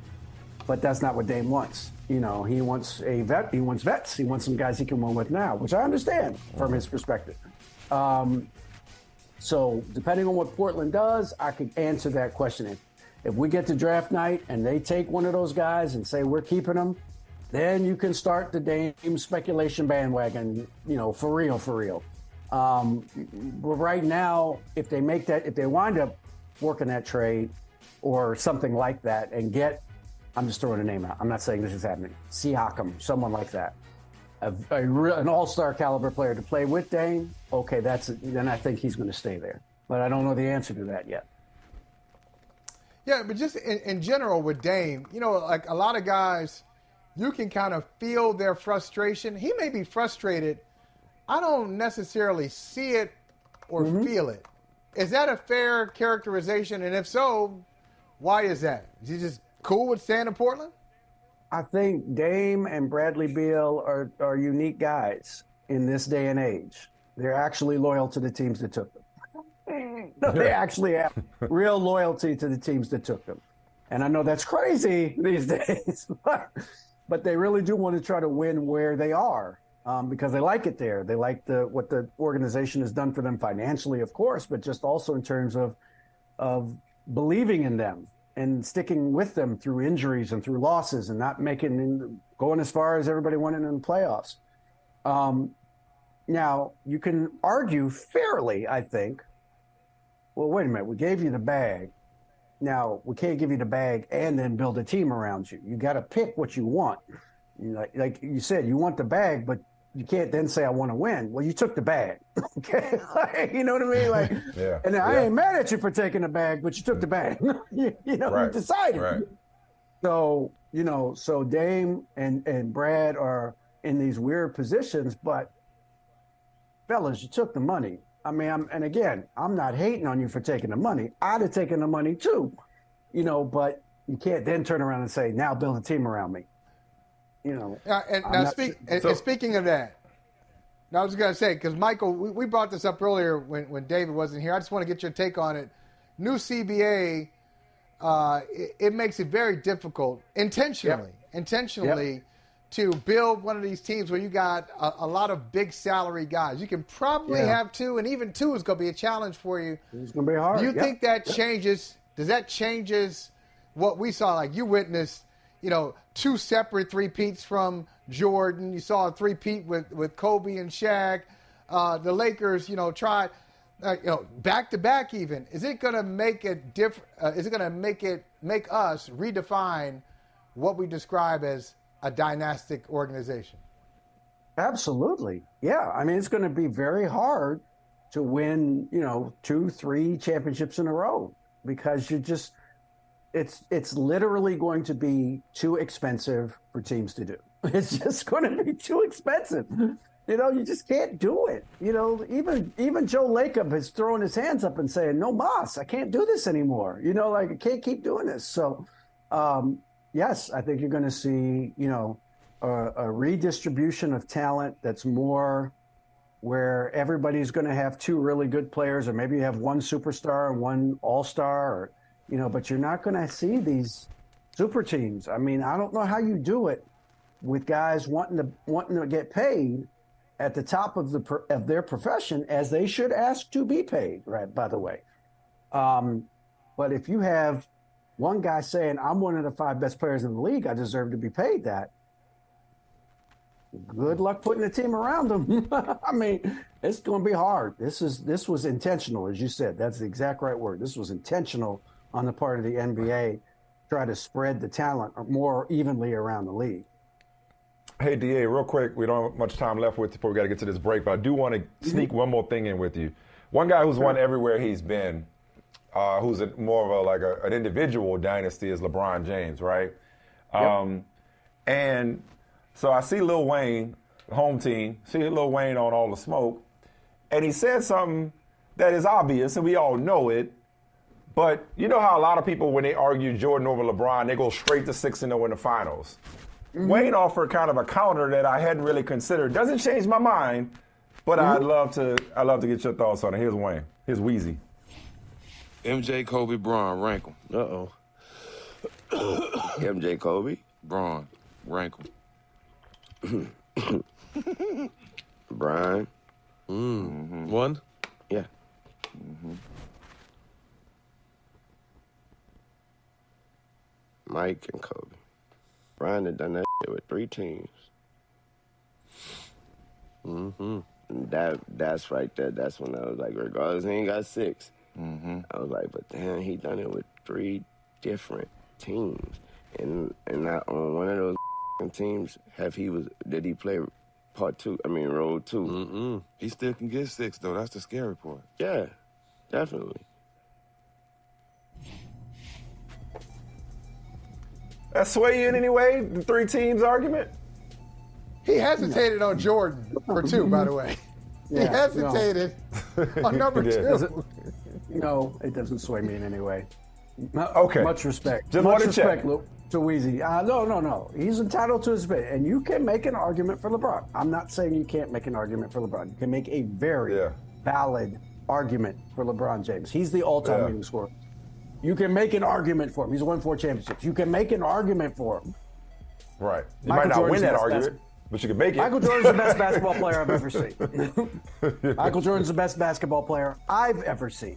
But that's not what Dame wants. You know, he wants a vet. He wants vets. He wants some guys he can win with now, which I understand from his perspective. Um, so depending on what Portland does, I could answer that question. If, if we get to draft night and they take one of those guys and say we're keeping them, then you can start the Dame speculation bandwagon. You know, for real, for real. Um, but right now, if they make that, if they wind up working that trade or something like that and get, I'm just throwing a name out. I'm not saying this is happening. Siakam, someone like that, a, a real, an all-star caliber player to play with Dame. Okay, that's then I think he's going to stay there. But I don't know the answer to that yet. Yeah, but just in, in general with Dame, you know, like a lot of guys, you can kind of feel their frustration. He may be frustrated. I don't necessarily see it or mm-hmm. feel it. Is that a fair characterization? And if so, why is that? Is he just cool with staying in Portland? I think Dame and Bradley Beal are, are unique guys in this day and age. They're actually loyal to the teams that took them. No, they actually have real loyalty to the teams that took them. And I know that's crazy these days, but, but they really do want to try to win where they are um, because they like it there. They like the what the organization has done for them financially, of course, but just also in terms of of believing in them and sticking with them through injuries and through losses and not making going as far as everybody wanted in the playoffs. Um, now you can argue fairly, I think. Well, wait a minute. We gave you the bag. Now we can't give you the bag and then build a team around you. You got to pick what you want. Like you said, you want the bag, but you can't then say I want to win. Well, you took the bag. okay, Like, you know what I mean? Like, Yeah. and I ain't mad at you for taking the bag, but you took the bag. you, you know, you Right. decided. Right. So, you know, so Dame and, and Brad are in these weird positions, but fellas, you took the money. I mean, I'm, and again, I'm not hating on you for taking the money. I'd have taken the money too, you know, but you can't then turn around and say, now build a team around me. You know, Uh, and I'm now, speak, and, and speaking of that, now I was going to say because Michael, we, we brought this up earlier when, when David wasn't here. I just want to get your take on it. New CBA, uh, it, it makes it very difficult intentionally, intentionally to build one of these teams where you got a, a lot of big salary guys. You can probably Yeah. have two, and even two is going to be a challenge for you. it's going to be hard. Do you think that changes? Does that changes what we saw? Like you witnessed, you know, two separate three peats from Jordan. You saw a three peat with with Kobe and Shaq. Uh, the Lakers, you know, tried, uh, you know, back to back. Even is it going to make it different? Uh, is it going to make it make us redefine what we describe as a dynastic organization? Absolutely. Yeah. I mean, it's going to be very hard to win, you know, two, three championships in a row because you just, it's, it's literally going to be too expensive for teams to do. It's just going to be too expensive. You know, you just can't do it. You know, even even Joe Lacob has thrown his hands up and saying, "No mas, I can't do this anymore." You know, like I can't keep doing this. So, um, yes, I think you're going to see, you know, a, a redistribution of talent that's more where everybody's going to have two really good players, or maybe you have one superstar and one all star, or you know, but you're not going to see these super teams. I mean, I don't know how you do it with guys wanting to wanting to get paid at the top of the of their profession as they should ask to be paid. Right, by the way. Um, but if you have one guy saying, "I'm one of the five best players in the league. I deserve to be paid that," good luck putting a team around them. I mean, it's going to be hard. This is this was intentional, as you said. That's the exact right word. This was intentional on the part of the NBA, try to spread the talent more evenly around the league. Hey, Da, real quick, we don't have much time left with before we got to get to this break, but I do want to sneak mm-hmm. one more thing in with you. One guy who's won everywhere he's been, uh, who's a, more of a like a, an individual dynasty, is LeBron James, right? Yep. Um, and so I see Lil Wayne, home team, see Lil Wayne on all the smoke, and he said something that is obvious, and we all know it. But you know how a lot of people, when they argue Jordan over LeBron, they go straight to 6 0 in the finals. Mm-hmm. Wayne offered kind of a counter that I hadn't really considered. Doesn't change my mind, but mm-hmm. I'd love to. I'd love to get your thoughts on it. Here's Wayne. Here's Weezy. MJ, Kobe, Bron, Rankle. them. Uh oh. MJ, Kobe, Bron, Rankle. them. Brian. Mm. Mm-hmm. One? Yeah. Mike and Kobe. Brian had done that with three teams. Mm-hmm. And that that's right there. That's when I was like, regardless, he ain't got 6 mm-hmm. I was like, but damn, he done it with three different teams, and and not on one of those teams have he was did he play part two? I mean, road 2 Mm-mm. He still can get six though. That's the scary part. Yeah, definitely. That sway you in any way? The three teams argument? He hesitated on Jordan for two, by the way. Yeah, he hesitated no. on number two. No, it doesn't sway me in any way. Okay. Much respect. Just Much respect, Luke to Weezy. Uh, no, no, no. He's entitled to his bit, and you can make an argument for LeBron. I'm not saying you can't make an argument for LeBron. You can make a very yeah. valid argument for LeBron James. He's the all-time yeah. leading scorer. You can make an argument for him. He's won four championships. You can make an argument for him. Right. You Michael might not Jordan's win that argument, but you can make it. Michael Jordan's the best basketball player I've ever seen. Michael Jordan's the best basketball player I've ever seen.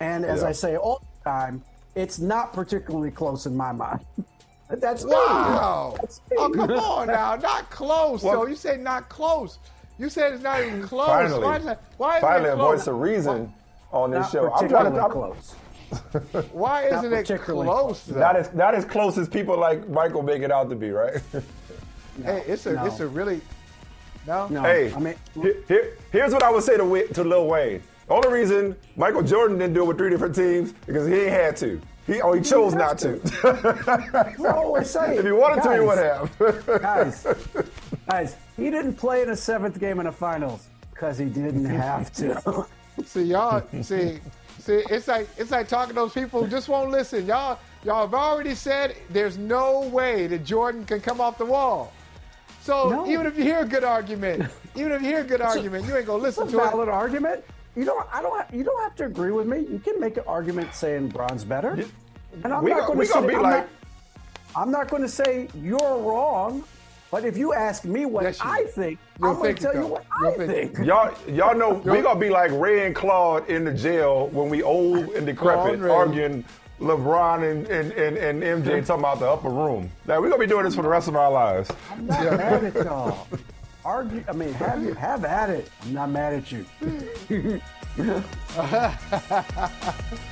And as yeah. I say all the time, it's not particularly close in my mind. That's wow. That's oh, come on now, not close. Well, so you say not close. You said it's not even close. Finally, why is, that, why is finally a voice of reason on this not show. I'm trying to I'm, close. why isn't it close? Not as not as close as people like Michael make it out to be, right? no, hey, it's a no. it's a really no. no. Hey, I mean, here, here, here's what I would say to to Lil Wayne. The only reason Michael Jordan didn't do it with three different teams because he ain't had to. He, oh, he chose not to. to. always say, if he wanted guys, to, he would have. guys, guys, he didn't play in a seventh game in the finals because he didn't have to. see, y'all, see, see, it's like it's like talking to those people who just won't listen. Y'all, y'all have already said there's no way that Jordan can come off the wall. So no. even if you hear a good argument, even if you hear a good argument, you ain't gonna listen to it. Valid argument. You don't. I don't. Have, you don't have to agree with me. You can make an argument saying Bron's better, and I'm we not going to say. Be I'm, like, not, I'm not going to say you're wrong. But if you ask me what yes, I think, I'm going to tell you what You'll I think. Y'all, y'all know we gonna be like Ray and Claude in the jail when we old and decrepit, arguing LeBron and, and, and, and MJ talking about the upper room. Now we're gonna be doing this for the rest of our lives. I'm not mad at y'all argue. I mean, have you have at it. I'm not mad at you.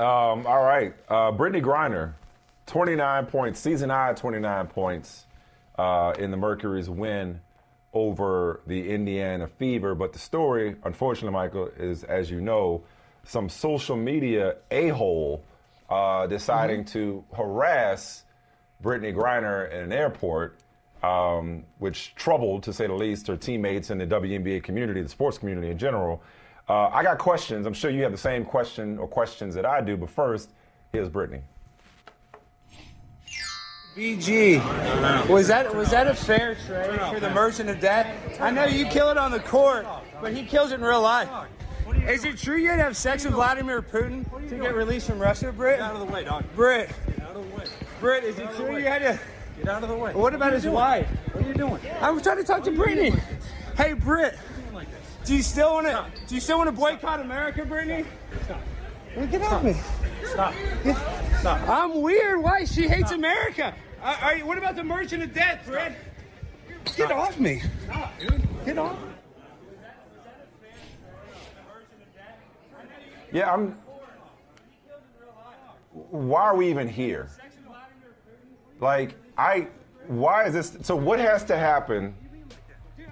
Um, all right. Uh, Brittney Griner, 29 points, season high 29 points uh, in the Mercury's win over the Indiana Fever. But the story, unfortunately, Michael, is as you know, some social media a hole uh, deciding to harass Brittney Griner in an airport, um, which troubled, to say the least, her teammates in the WNBA community, the sports community in general. Uh, I got questions. I'm sure you have the same question or questions that I do. But first, here's Brittney. BG, was that was that a fair trade for the Merchant of Death? I know you kill it on the court, but he kills it in real life. Is it true you had to have sex with Vladimir Putin to get released from Russia, Britt? Get out of the way, dog. Britt. Get out of the way. Britt, is it true you had to? Get out of the way. What about his wife? What are you doing? I was trying to talk to Brittney. Hey, Britt. Do you still want to? Do you still want to boycott America, Brittney? Stop. Get off me. Stop. Stop. I'm weird. Why? She hates America. Are, are you, what about the Merchant of Death, Britt? Get off me. Stop, dude. Get off. Yeah, I'm. Why are we even here? Like, I. Why is this? So, what has to happen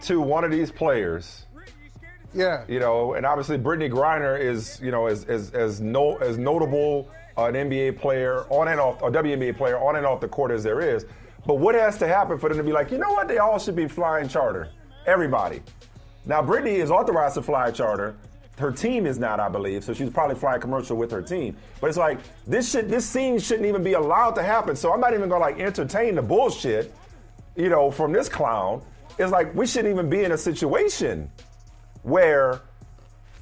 to one of these players? Yeah. You know, and obviously Brittney Griner is, you know, as as as no as notable an NBA player on and off, a WNBA player on and off the court as there is. But what has to happen for them to be like, you know what? They all should be flying charter. Everybody. Now, Brittney is authorized to fly charter. Her team is not, I believe, so she's probably flying commercial with her team. But it's like this should this scene shouldn't even be allowed to happen. So I'm not even gonna like entertain the bullshit, you know, from this clown. It's like we shouldn't even be in a situation where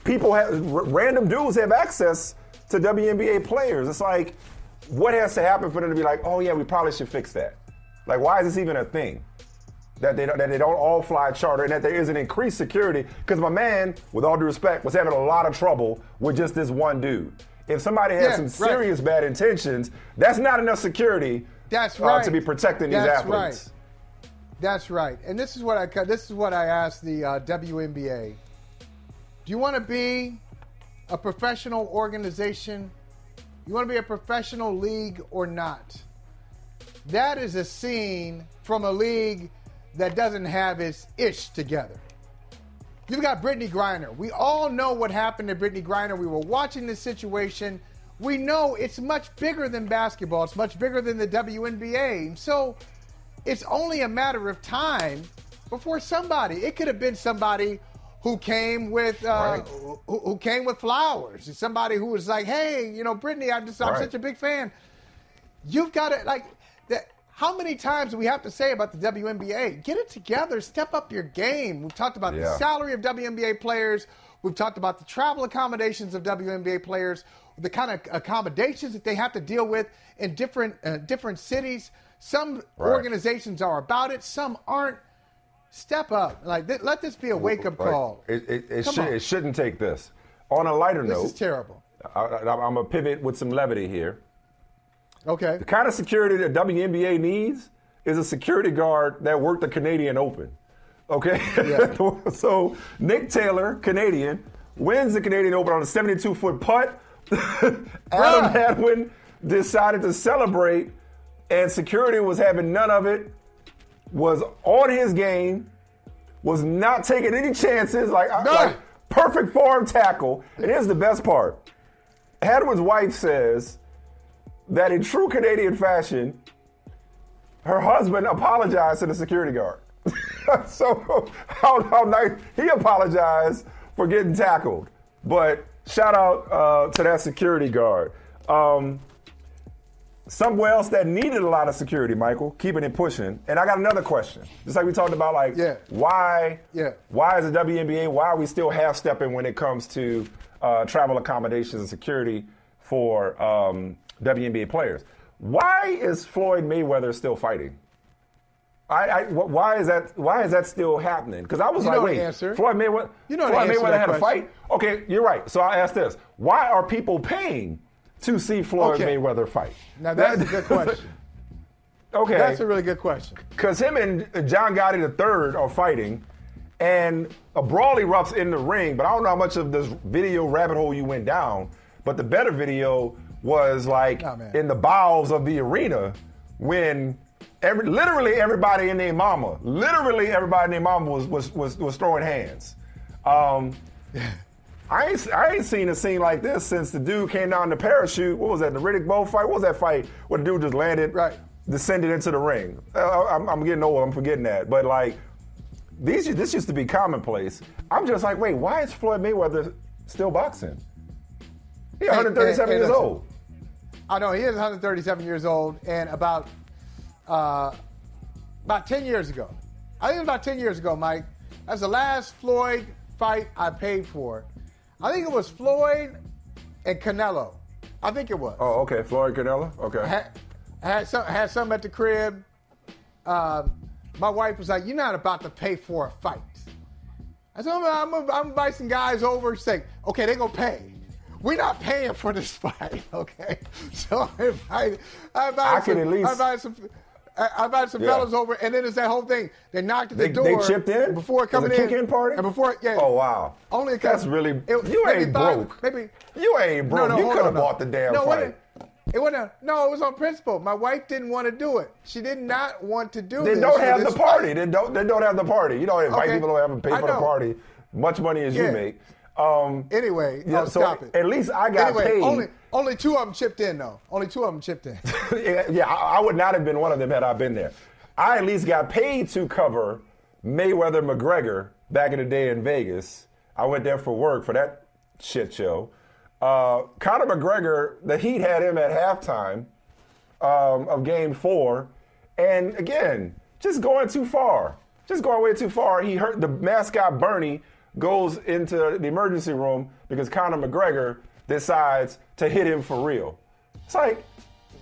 people have r- random dudes have access to WNBA players. It's like, what has to happen for them to be like, oh yeah, we probably should fix that? Like, why is this even a thing? That they, don't- that they don't all fly charter and that there is an increased security. Because my man, with all due respect, was having a lot of trouble with just this one dude. If somebody has Yeah, some right. serious bad intentions, that's not enough security That's uh, right. to be protecting these That's athletes. Right. That's right. And this is what I this is what I asked the uh, WNBA. Do you want to be a professional organization? You want to be a professional league or not? That is a scene from a league that doesn't have its ish together. You've got Brittney Griner. We all know what happened to Brittney Griner. We were watching this situation. We know it's much bigger than basketball. It's much bigger than the WNBA. So it's only a matter of time before somebody. It could have been somebody who came with uh, Right. who, who came with flowers. Somebody who was like, "Hey, you know, Brittney, I'm just I'm Right. such a big fan." You've got to like that. How many times do we have to say about the WNBA? Get it together. Step up your game. We've talked about the salary of WNBA players. We've talked about the travel accommodations of WNBA players, the kind of accommodations that they have to deal with in different uh, different cities. Some Right. organizations are about it. Some aren't. Step up. Like th- let this be a wake up Right. call. It, it, it, should, it shouldn't take this. On a lighter This note, is terrible. I, I, I'm going to pivot with some levity here. Okay. The kind of security that WNBA needs is a security guard that worked the Canadian Open. Okay? Yeah. so Nick Taylor, Canadian, wins the Canadian Open on a 72 foot putt. Ah. Adam Hadwin decided to celebrate, and security was having none of it, was on his game, was not taking any chances, like, I- like perfect form tackle. And here's the best part Hadwin's wife says that in true Canadian fashion, her husband apologized to the security guard. so how, how nice he apologized for getting tackled. But shout out uh, to that security guard. Um, somewhere else that needed a lot of security, Michael, keeping it pushing. And I got another question. Just like we talked about, like, yeah. why, Yeah. why is the WNBA, why are we still half stepping when it comes to uh, travel accommodations and security for um, WNBA players? Why is Floyd Mayweather still fighting? I, I, wh- why is that? Why is that still happening? Because I was You like, wait, answer. Floyd Mayweather, You know Floyd Mayweather had a fight. Okay, you're right. So I asked this: Why are people paying to see Floyd Okay. Mayweather fight? Now that's a good question. Okay, That's a really good question. because him and John Gotti III are fighting, and a brawl erupts in the ring. But I don't know how much of this video rabbit hole you went down. But the better video was like in the bowels of the arena when every literally everybody in their mama, literally everybody in their mama was was was, was throwing hands. Um, I ain't, I ain't seen a scene like this since the dude came down the parachute. What was that? The Riddick Bowe fight? What was that fight where the dude just landed, right, descended into the ring? Uh, I'm, I'm getting old. I'm forgetting that. But like, these this used to be commonplace. I'm just like, wait, why is Floyd Mayweather still boxing? He's Hey, 137 hey, hey, years old. I know he is 137 years old, and about uh, about 10 years ago, I think it was about 10 years ago, Mike. That's the last Floyd fight I paid for. I think it was Floyd and Canelo. I think it was. Oh, okay. Floyd Canelo. Okay. Had, had some had some at the crib. Um, my wife was like, "You're not about to pay for a fight." I said, "I'm, I'm, I'm gonna invite some guys over." Like, "Okay, they gonna pay." We're not paying for this fight, okay? So I invited, I invited I can some, at least- I invited some, I I invited some Yeah. fellas over, and then it's that whole thing. They knocked at the They, door. they chipped in before coming it a in. kick-in party. And before, yeah. Oh wow. Only a That's really. it- you ain't five- broke. Maybe you ain't broke. No, no, you could have no. bought the damn no, fight. It, it wasn't. No, it was on principle. My wife didn't want to do it. She did not want to do They this. don't have the party. fight. They don't. They don't have the party. You don't invite Okay. people to have to pay for the party. Much money as you make. Um, Anyway, yeah, oh, so stop it. At least I got anyway, paid. Only, only two of them chipped in, though. Only two of them chipped in. yeah, yeah, I, I would not have been one of them had I been there. I at least got paid to cover Mayweather McGregor back in the day in Vegas. I went there for work for that shit show. Uh, Conor McGregor, the Heat had him at halftime um, of Game Four, and again, just going too far, just going way too far. He hurt the mascot Bernie goes into the emergency room because Conor McGregor decides to hit him for real. It's like,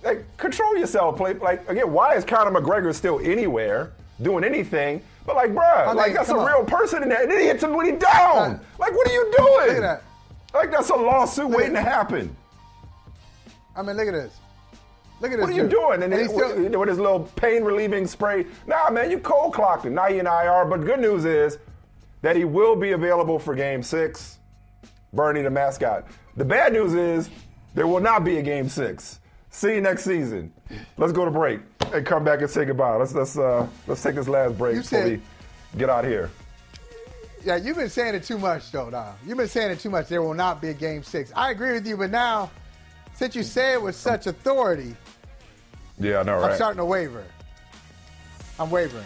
like control yourself, play. Like again, why is Conor McGregor still anywhere doing anything? But like, bruh, I mean, like that's a on. real person in there, and then he hits him when he down. like, what are you doing? Look at that. Like that's a lawsuit Look waiting to happen. I mean, look at this. Look at this. What are you dude. doing? And, And still- with, with his little pain relieving spray. Nah, man, you cold clocked him. Now you in IR. But good news is that he will be available for game six. Bernie the mascot. The bad news is there will not be a game six. See you next season. Let's go to break and come back and say goodbye. Let's let's uh, let's take this last break You before said- we get out here. Yeah, you've been saying it too much, though, now. You've been saying it too much. There will not be a game six. I agree with you, but now, since you say it with such authority, Yeah, I know, I'm starting to waver. I'm wavering.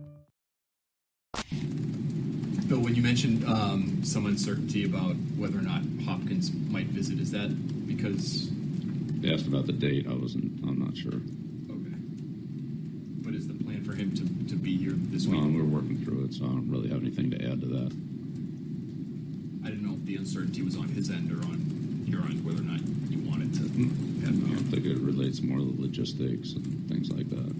Bill, when you mentioned um, some uncertainty about whether or not Hopkins might visit, is that because? They asked about the date. I wasn't. I'm not sure. Okay. But is the plan for him to, to be here this week? Um, we're working through it, so I don't really have anything to add to that. I didn't know if the uncertainty was on his end or on your end, whether or not you wanted to. I don't think it relates more to the logistics and things like that.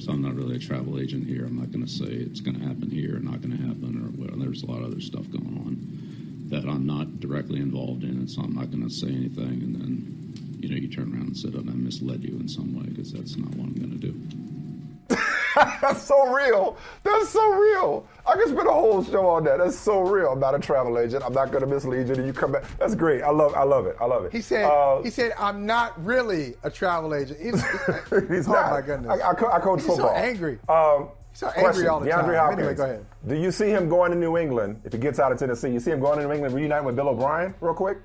So I'm not really a travel agent here. I'm not going to say it's going to happen here or not going to happen, or there's a lot of other stuff going on that I'm not directly involved in, so I'm not going to say anything. And then, you know, you turn around and say, "Oh, I misled you in some way," because that's not what I'm going to do. That's so real. That's so real. I can spend a whole show on that. That's so real. I'm not a travel agent. I'm not going to mislead you. And you come back. That's great. I love. I love it. I love it. He said. Uh, he said, "I'm not really a travel agent." He's, He's oh not. my goodness! I, I, co- I coach He's football. so angry. Um, He's so angry question, all the DeAndre time. Hopkins. Anyway, go ahead. Do you see him going to New England if he gets out of Tennessee? You see him going to New England, reuniting with Bill O'Brien, real quick?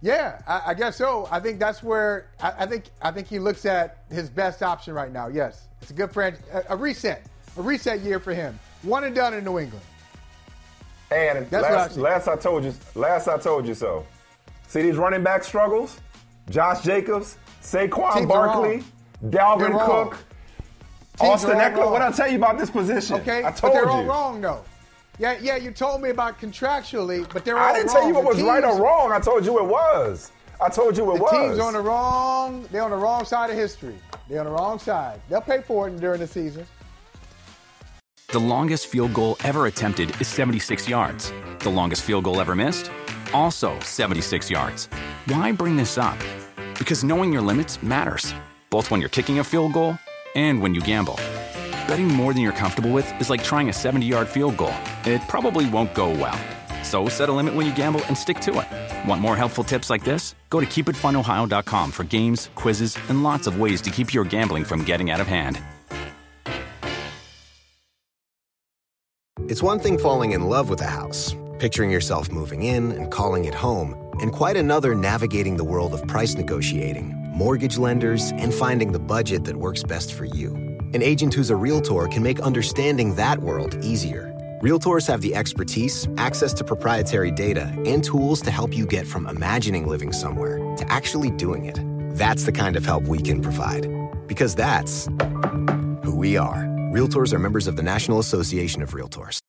Yeah, I, I guess so. I think that's where I, I think I think he looks at his best option right now. Yes, it's a good friend, a, a reset, a reset year for him. One and done in New England. And That's what I last, I told you, last I told you so. See these running back struggles? Josh Jacobs, Saquon Teams Barkley, Dalvin. Cook, Teams Austin Ekeler. What I tell you about this position? Okay, I but told they're you. all wrong though. Yeah, yeah, you told me about contractually, but they're all wrong. I didn't wrong. tell you what was right or wrong. I told you it was. I told you it The was. team's on the wrong. They're on the wrong side of history. They're on the wrong side. They'll pay for it during the season. The longest field goal ever attempted is 76 yards. The longest field goal ever missed? Also 76 yards. Why bring this up? Because knowing your limits matters, both when you're kicking a field goal and when you gamble. Betting more than you're comfortable with is like trying a 70 yard field goal. It probably won't go well. So set a limit when you gamble and stick to it. Want more helpful tips like this? Go to keepitfunohio.com for games, quizzes, and lots of ways to keep your gambling from getting out of hand. It's one thing falling in love with a house, picturing yourself moving in and calling it home, and quite another navigating the world of price negotiating, mortgage lenders, and finding the budget that works best for you. An agent who's a Realtor can make understanding that world easier. Realtors have the expertise, access to proprietary data, and tools to help you get from imagining living somewhere to actually doing it. That's the kind of help we can provide. Because that's who we are. Realtors are members of the National Association of Realtors.